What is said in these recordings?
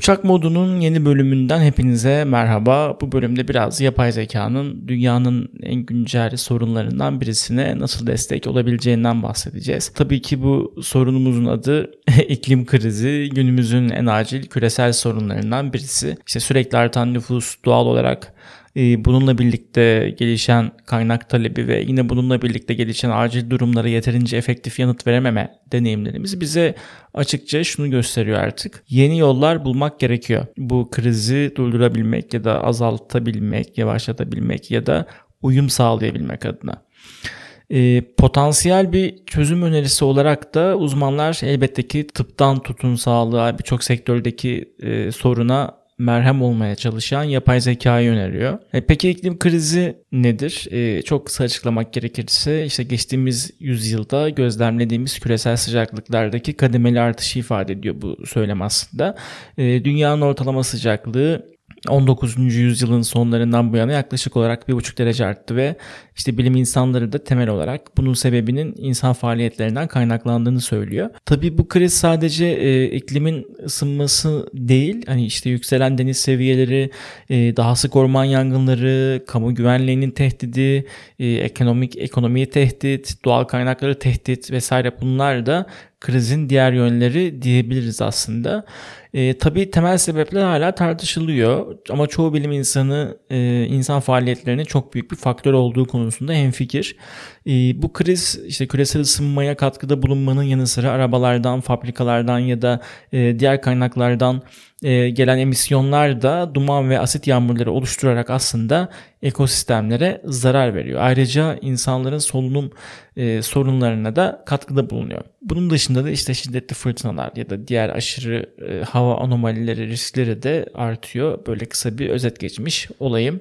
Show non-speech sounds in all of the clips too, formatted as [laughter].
Uçak modunun yeni bölümünden hepinize merhaba. Bu bölümde biraz yapay zekanın dünyanın en güncel sorunlarından birisine nasıl destek olabileceğinden bahsedeceğiz. Tabii ki bu sorunumuzun adı [laughs] iklim krizi, günümüzün en acil küresel sorunlarından birisi. İşte sürekli artan nüfus doğal olarak bununla birlikte gelişen kaynak talebi ve yine bununla birlikte gelişen acil durumlara yeterince efektif yanıt verememe deneyimlerimiz bize açıkça şunu gösteriyor artık. Yeni yollar bulmak gerekiyor. Bu krizi durdurabilmek ya da azaltabilmek, yavaşlatabilmek ya da uyum sağlayabilmek adına. E, potansiyel bir çözüm önerisi olarak da uzmanlar elbette ki tıptan tutun sağlığa birçok sektördeki e, soruna merhem olmaya çalışan yapay zekayı öneriyor. E, peki iklim krizi nedir? E, çok kısa açıklamak gerekirse işte geçtiğimiz yüzyılda gözlemlediğimiz küresel sıcaklıklardaki kademeli artışı ifade ediyor bu söylem aslında. E, dünyanın ortalama sıcaklığı 19. yüzyılın sonlarından bu yana yaklaşık olarak 1,5 derece arttı ve işte bilim insanları da temel olarak bunun sebebinin insan faaliyetlerinden kaynaklandığını söylüyor. Tabii bu kriz sadece e, iklimin ısınması değil, hani işte yükselen deniz seviyeleri, e, daha sık orman yangınları, kamu güvenliğinin tehdidi, e, ekonomik ekonomiyi tehdit, doğal kaynakları tehdit vesaire bunlar da krizin diğer yönleri diyebiliriz aslında. E, tabii temel sebepler hala tartışılıyor ama çoğu bilim insanı e, insan faaliyetlerinin çok büyük bir faktör olduğu konusunda hemfikir. E, bu kriz işte küresel ısınmaya katkıda bulunmanın yanı sıra arabalardan, fabrikalardan ya da e, diğer kaynaklardan e, gelen emisyonlar da duman ve asit yağmurları oluşturarak aslında ekosistemlere zarar veriyor. Ayrıca insanların solunum e, sorunlarına da katkıda bulunuyor. Bunun dışında da işte şiddetli fırtınalar ya da diğer aşırı hava anomalileri riskleri de artıyor. Böyle kısa bir özet geçmiş olayım.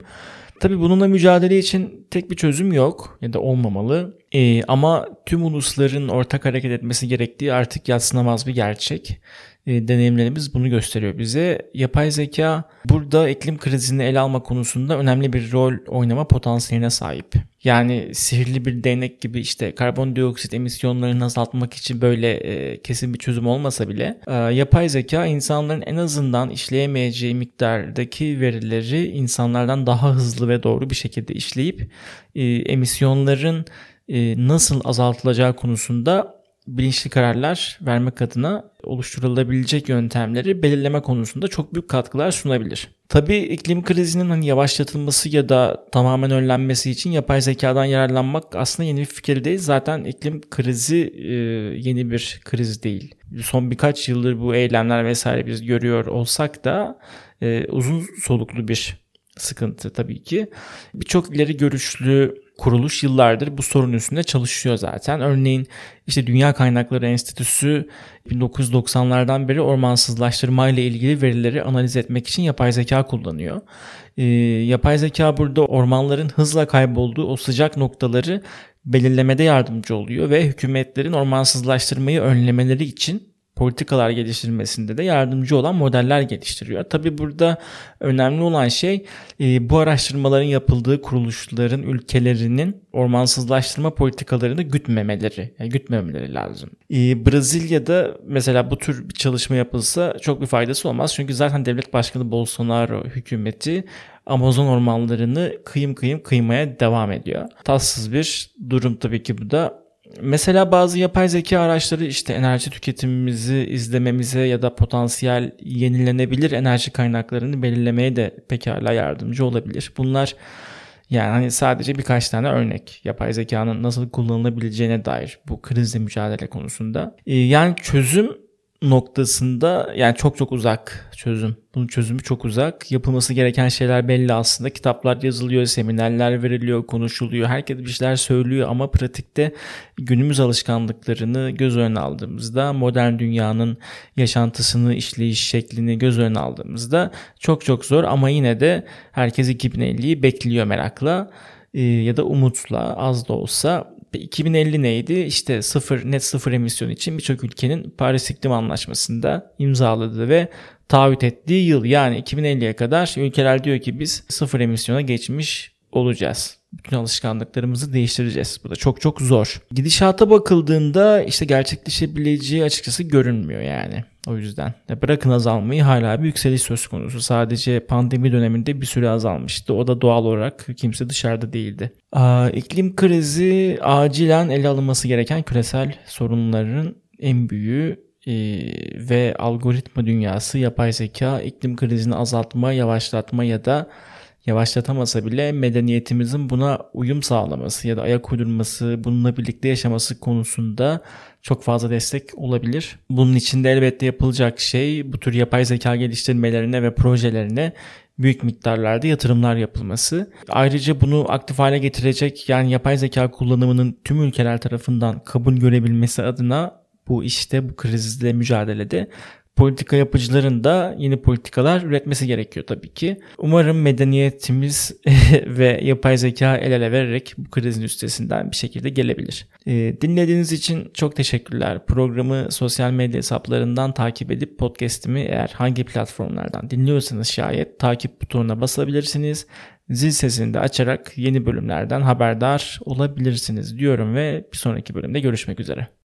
Tabi bununla mücadele için tek bir çözüm yok ya da olmamalı. Ee, ama tüm ulusların ortak hareket etmesi gerektiği artık yatsınamaz bir gerçek. Ee, deneyimlerimiz bunu gösteriyor bize. Yapay zeka burada iklim krizini ele alma konusunda önemli bir rol oynama potansiyeline sahip. Yani sihirli bir değnek gibi işte karbondioksit emisyonlarını azaltmak için böyle e, kesin bir çözüm olmasa bile e, yapay zeka insanların en azından işleyemeyeceği miktardaki verileri insanlardan daha hızlı ve doğru bir şekilde işleyip e, emisyonların e, nasıl azaltılacağı konusunda bilinçli kararlar vermek adına oluşturulabilecek yöntemleri belirleme konusunda çok büyük katkılar sunabilir. Tabii iklim krizinin hani yavaşlatılması ya da tamamen önlenmesi için yapay zekadan yararlanmak aslında yeni bir fikir değil. Zaten iklim krizi e, yeni bir kriz değil. Son birkaç yıldır bu eylemler vesaire biz görüyor olsak da e, uzun soluklu bir sıkıntı tabii ki. Birçok ileri görüşlü kuruluş yıllardır bu sorun üstünde çalışıyor zaten. Örneğin işte Dünya Kaynakları Enstitüsü 1990'lardan beri ormansızlaştırma ile ilgili verileri analiz etmek için yapay zeka kullanıyor. Ee, yapay zeka burada ormanların hızla kaybolduğu o sıcak noktaları belirlemede yardımcı oluyor ve hükümetlerin ormansızlaştırmayı önlemeleri için politikalar geliştirmesinde de yardımcı olan modeller geliştiriyor. Tabi burada önemli olan şey e, bu araştırmaların yapıldığı kuruluşların ülkelerinin ormansızlaştırma politikalarını gütmemeleri, yani gütmemeleri lazım. E, Brezilya'da mesela bu tür bir çalışma yapılsa çok bir faydası olmaz. Çünkü zaten devlet başkanı Bolsonaro hükümeti Amazon ormanlarını kıyım kıyım kıymaya devam ediyor. Tatsız bir durum tabii ki bu da Mesela bazı yapay zeka araçları işte enerji tüketimimizi izlememize ya da potansiyel yenilenebilir enerji kaynaklarını belirlemeye de pekala yardımcı olabilir. Bunlar yani hani sadece birkaç tane örnek yapay zekanın nasıl kullanılabileceğine dair bu krizle mücadele konusunda. Ee, yani çözüm noktasında yani çok çok uzak çözüm. Bunun çözümü çok uzak. Yapılması gereken şeyler belli aslında. Kitaplar yazılıyor, seminerler veriliyor, konuşuluyor. Herkes bir şeyler söylüyor ama pratikte günümüz alışkanlıklarını göz önüne aldığımızda, modern dünyanın yaşantısını, işleyiş şeklini göz önüne aldığımızda çok çok zor ama yine de herkes 2050'yi bekliyor merakla e, ya da umutla az da olsa 2050 neydi? İşte sıfır, net sıfır emisyon için birçok ülkenin Paris İklim Anlaşması'nda imzaladığı ve taahhüt ettiği yıl yani 2050'ye kadar ülkeler diyor ki biz sıfır emisyona geçmiş olacağız. Bütün alışkanlıklarımızı değiştireceğiz. Bu da çok çok zor. Gidişata bakıldığında işte gerçekleşebileceği açıkçası görünmüyor yani. O yüzden bırakın azalmayı hala bir yükseliş söz konusu. Sadece pandemi döneminde bir süre azalmıştı. O da doğal olarak kimse dışarıda değildi. Aa, iklim krizi acilen ele alınması gereken küresel sorunların en büyüğü e, ve algoritma dünyası, yapay zeka iklim krizini azaltma, yavaşlatma ya da yavaşlatamasa bile medeniyetimizin buna uyum sağlaması ya da ayak uydurması, bununla birlikte yaşaması konusunda çok fazla destek olabilir. Bunun için de elbette yapılacak şey bu tür yapay zeka geliştirmelerine ve projelerine büyük miktarlarda yatırımlar yapılması. Ayrıca bunu aktif hale getirecek yani yapay zeka kullanımının tüm ülkeler tarafından kabul görebilmesi adına bu işte bu krizle mücadelede politika yapıcıların da yeni politikalar üretmesi gerekiyor tabii ki. Umarım medeniyetimiz [laughs] ve yapay zeka el ele vererek bu krizin üstesinden bir şekilde gelebilir. Ee, dinlediğiniz için çok teşekkürler. Programı sosyal medya hesaplarından takip edip podcast'imi eğer hangi platformlardan dinliyorsanız şayet takip butonuna basabilirsiniz. Zil sesini de açarak yeni bölümlerden haberdar olabilirsiniz diyorum ve bir sonraki bölümde görüşmek üzere.